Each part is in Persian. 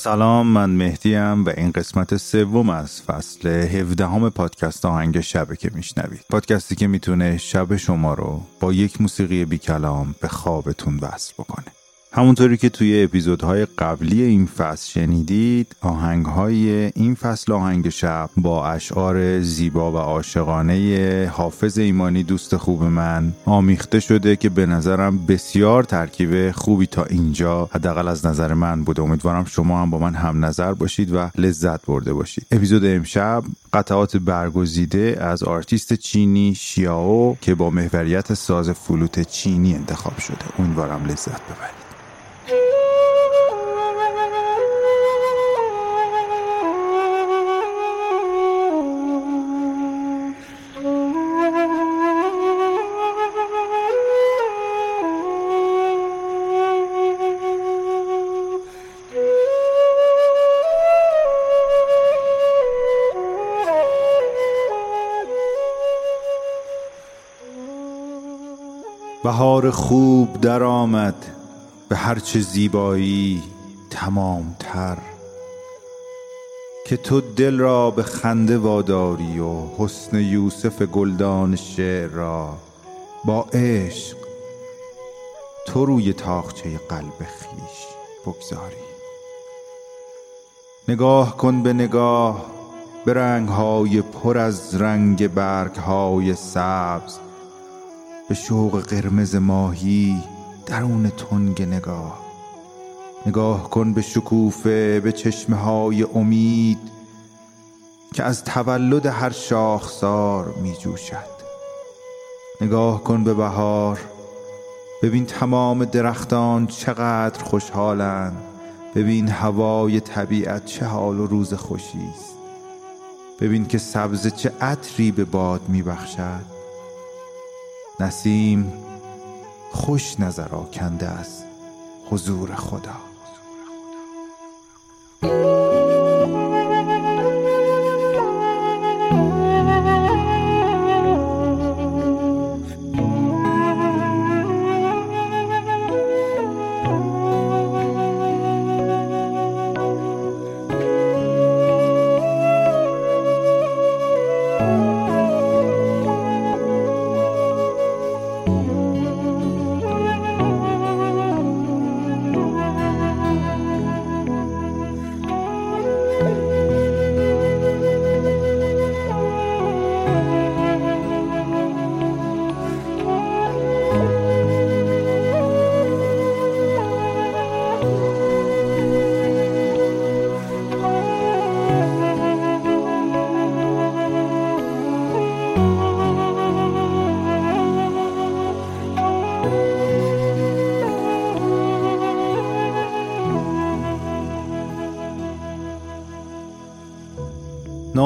سلام من مهدیم و این قسمت سوم از فصل 17 همه پادکست آهنگ شبه که میشنوید. پادکستی که می‌تونه شب شما رو با یک موسیقی بی کلام به خوابتون وصل بکنه. همونطوری که توی اپیزودهای قبلی این فصل شنیدید آهنگهای این فصل آهنگ شب با اشعار زیبا و عاشقانه حافظ ایمانی دوست خوب من آمیخته شده که به نظرم بسیار ترکیب خوبی تا اینجا حداقل از نظر من بوده. امیدوارم شما هم با من هم نظر باشید و لذت برده باشید. اپیزود امشب قطعات برگزیده از آرتیست چینی شیاو که با محوریت ساز فلوت چینی انتخاب شده. امیدوارم لذت ببرید. بهار خوب درآمد به هرچه زیبایی تمام تر که تو دل را به خنده واداری و حسن یوسف گلدان شعر را با عشق تو روی تاخچه قلب خیش بگذاری. نگاه کن به نگاه به رنگ های پر از رنگ برگ های سبز. به شوق قرمز ماهی درون تنگ نگاه. نگاه کن به شکوفه به چشمه های امید که از تولد هر شاخسار می جوشد نگاه کن به بهار ببین تمام درختان چقدر خوشحالند. ببین هوای طبیعت چه حال و روز خوشی است. ببین که سبز چه عطری به باد می بخشد نسیم خوش نظر آکنده است حضور خدا.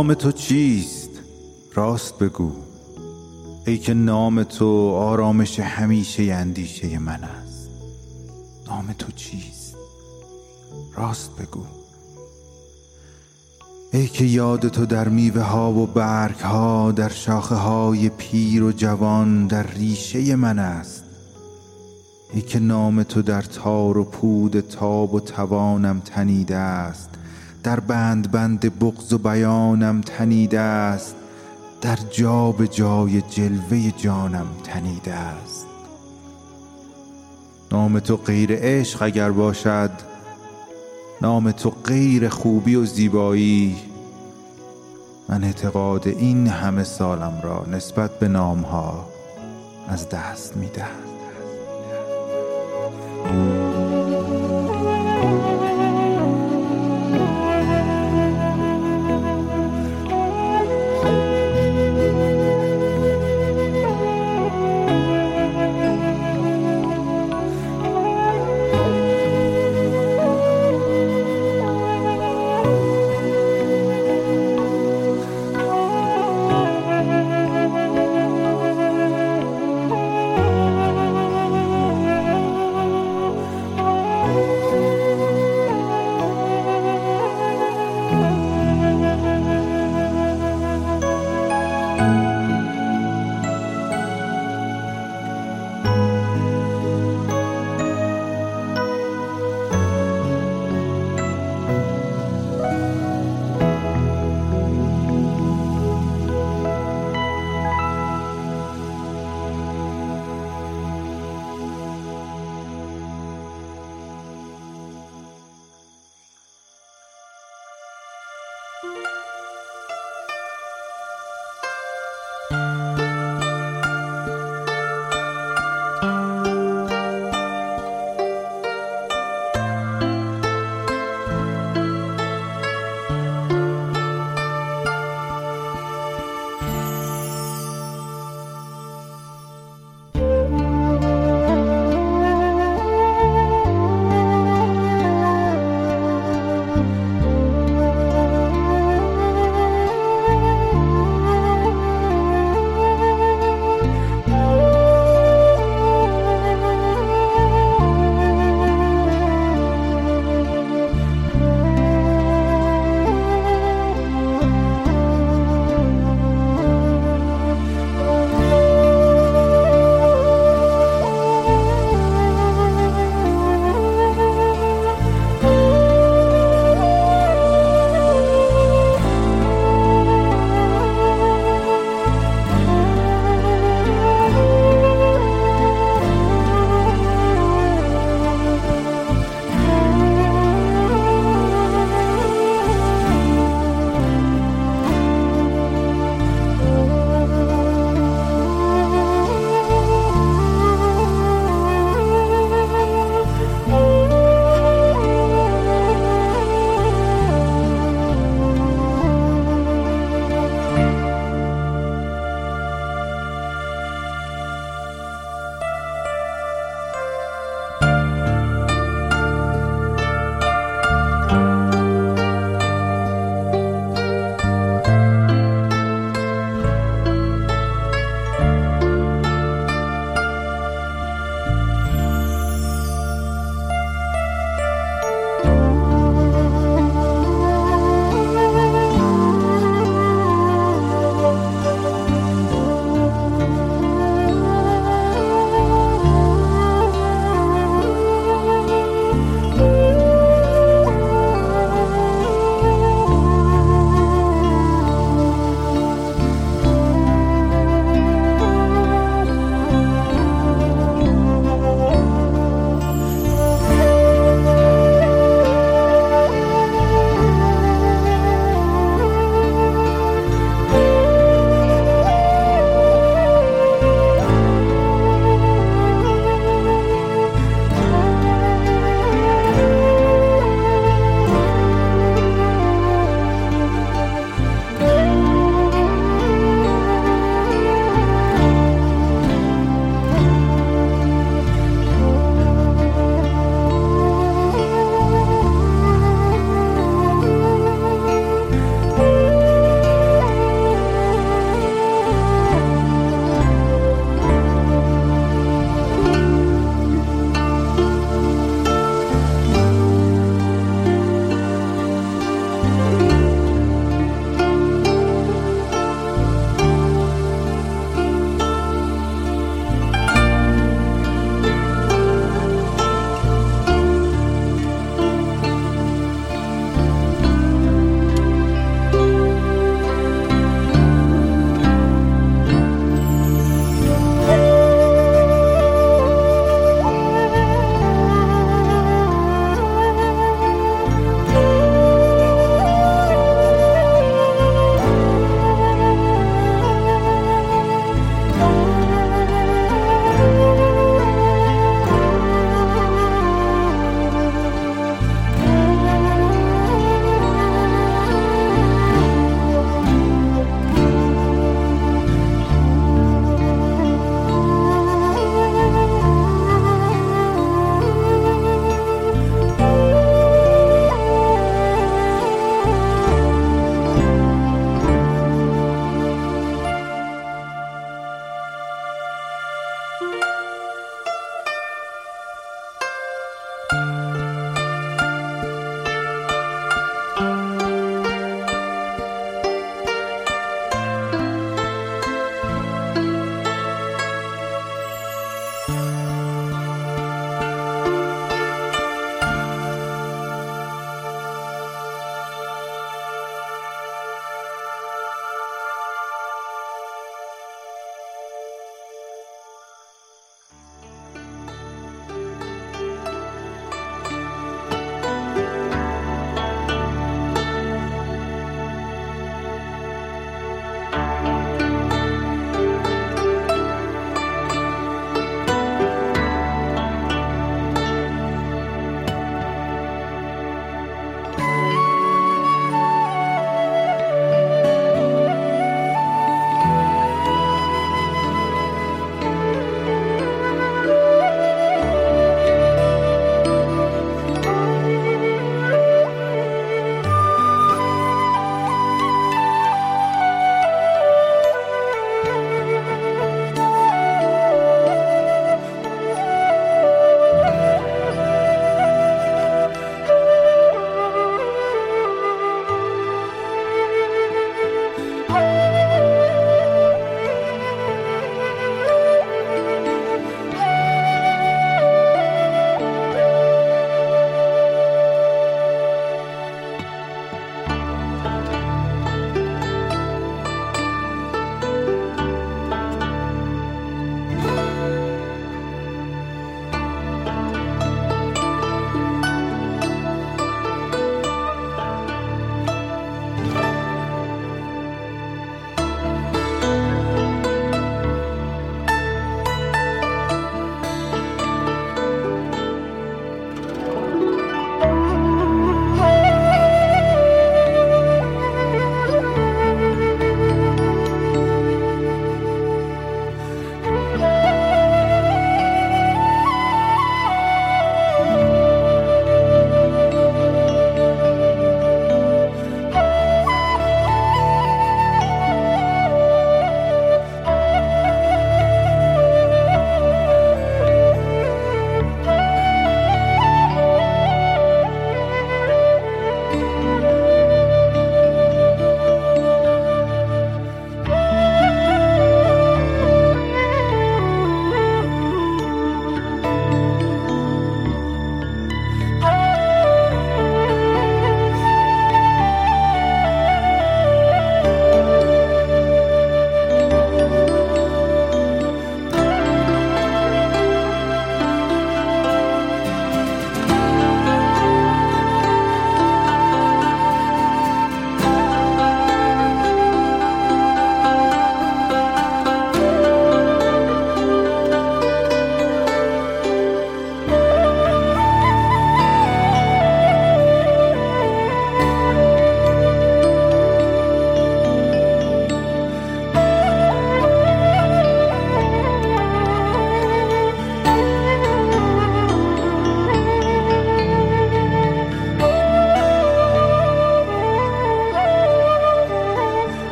نام تو چیست؟ راست بگو. ای که نام تو آرامش همیشه اندیشه من است. نام تو چیست؟ راست بگو. ای که یاد تو در میوه ها و برگ ها در شاخه های پیر و جوان در ریشه من است. ای که نام تو در تار و پود تاب و توانم تنیده است. در بند بند بغز و بیانم تنیده است. در جا به جای جلوه جانم تنیده است. نام تو غیر عشق اگر باشد. نام تو غیر خوبی و زیبایی. من اعتقاد این همه سالم را نسبت به نامها از دست می‌دهم.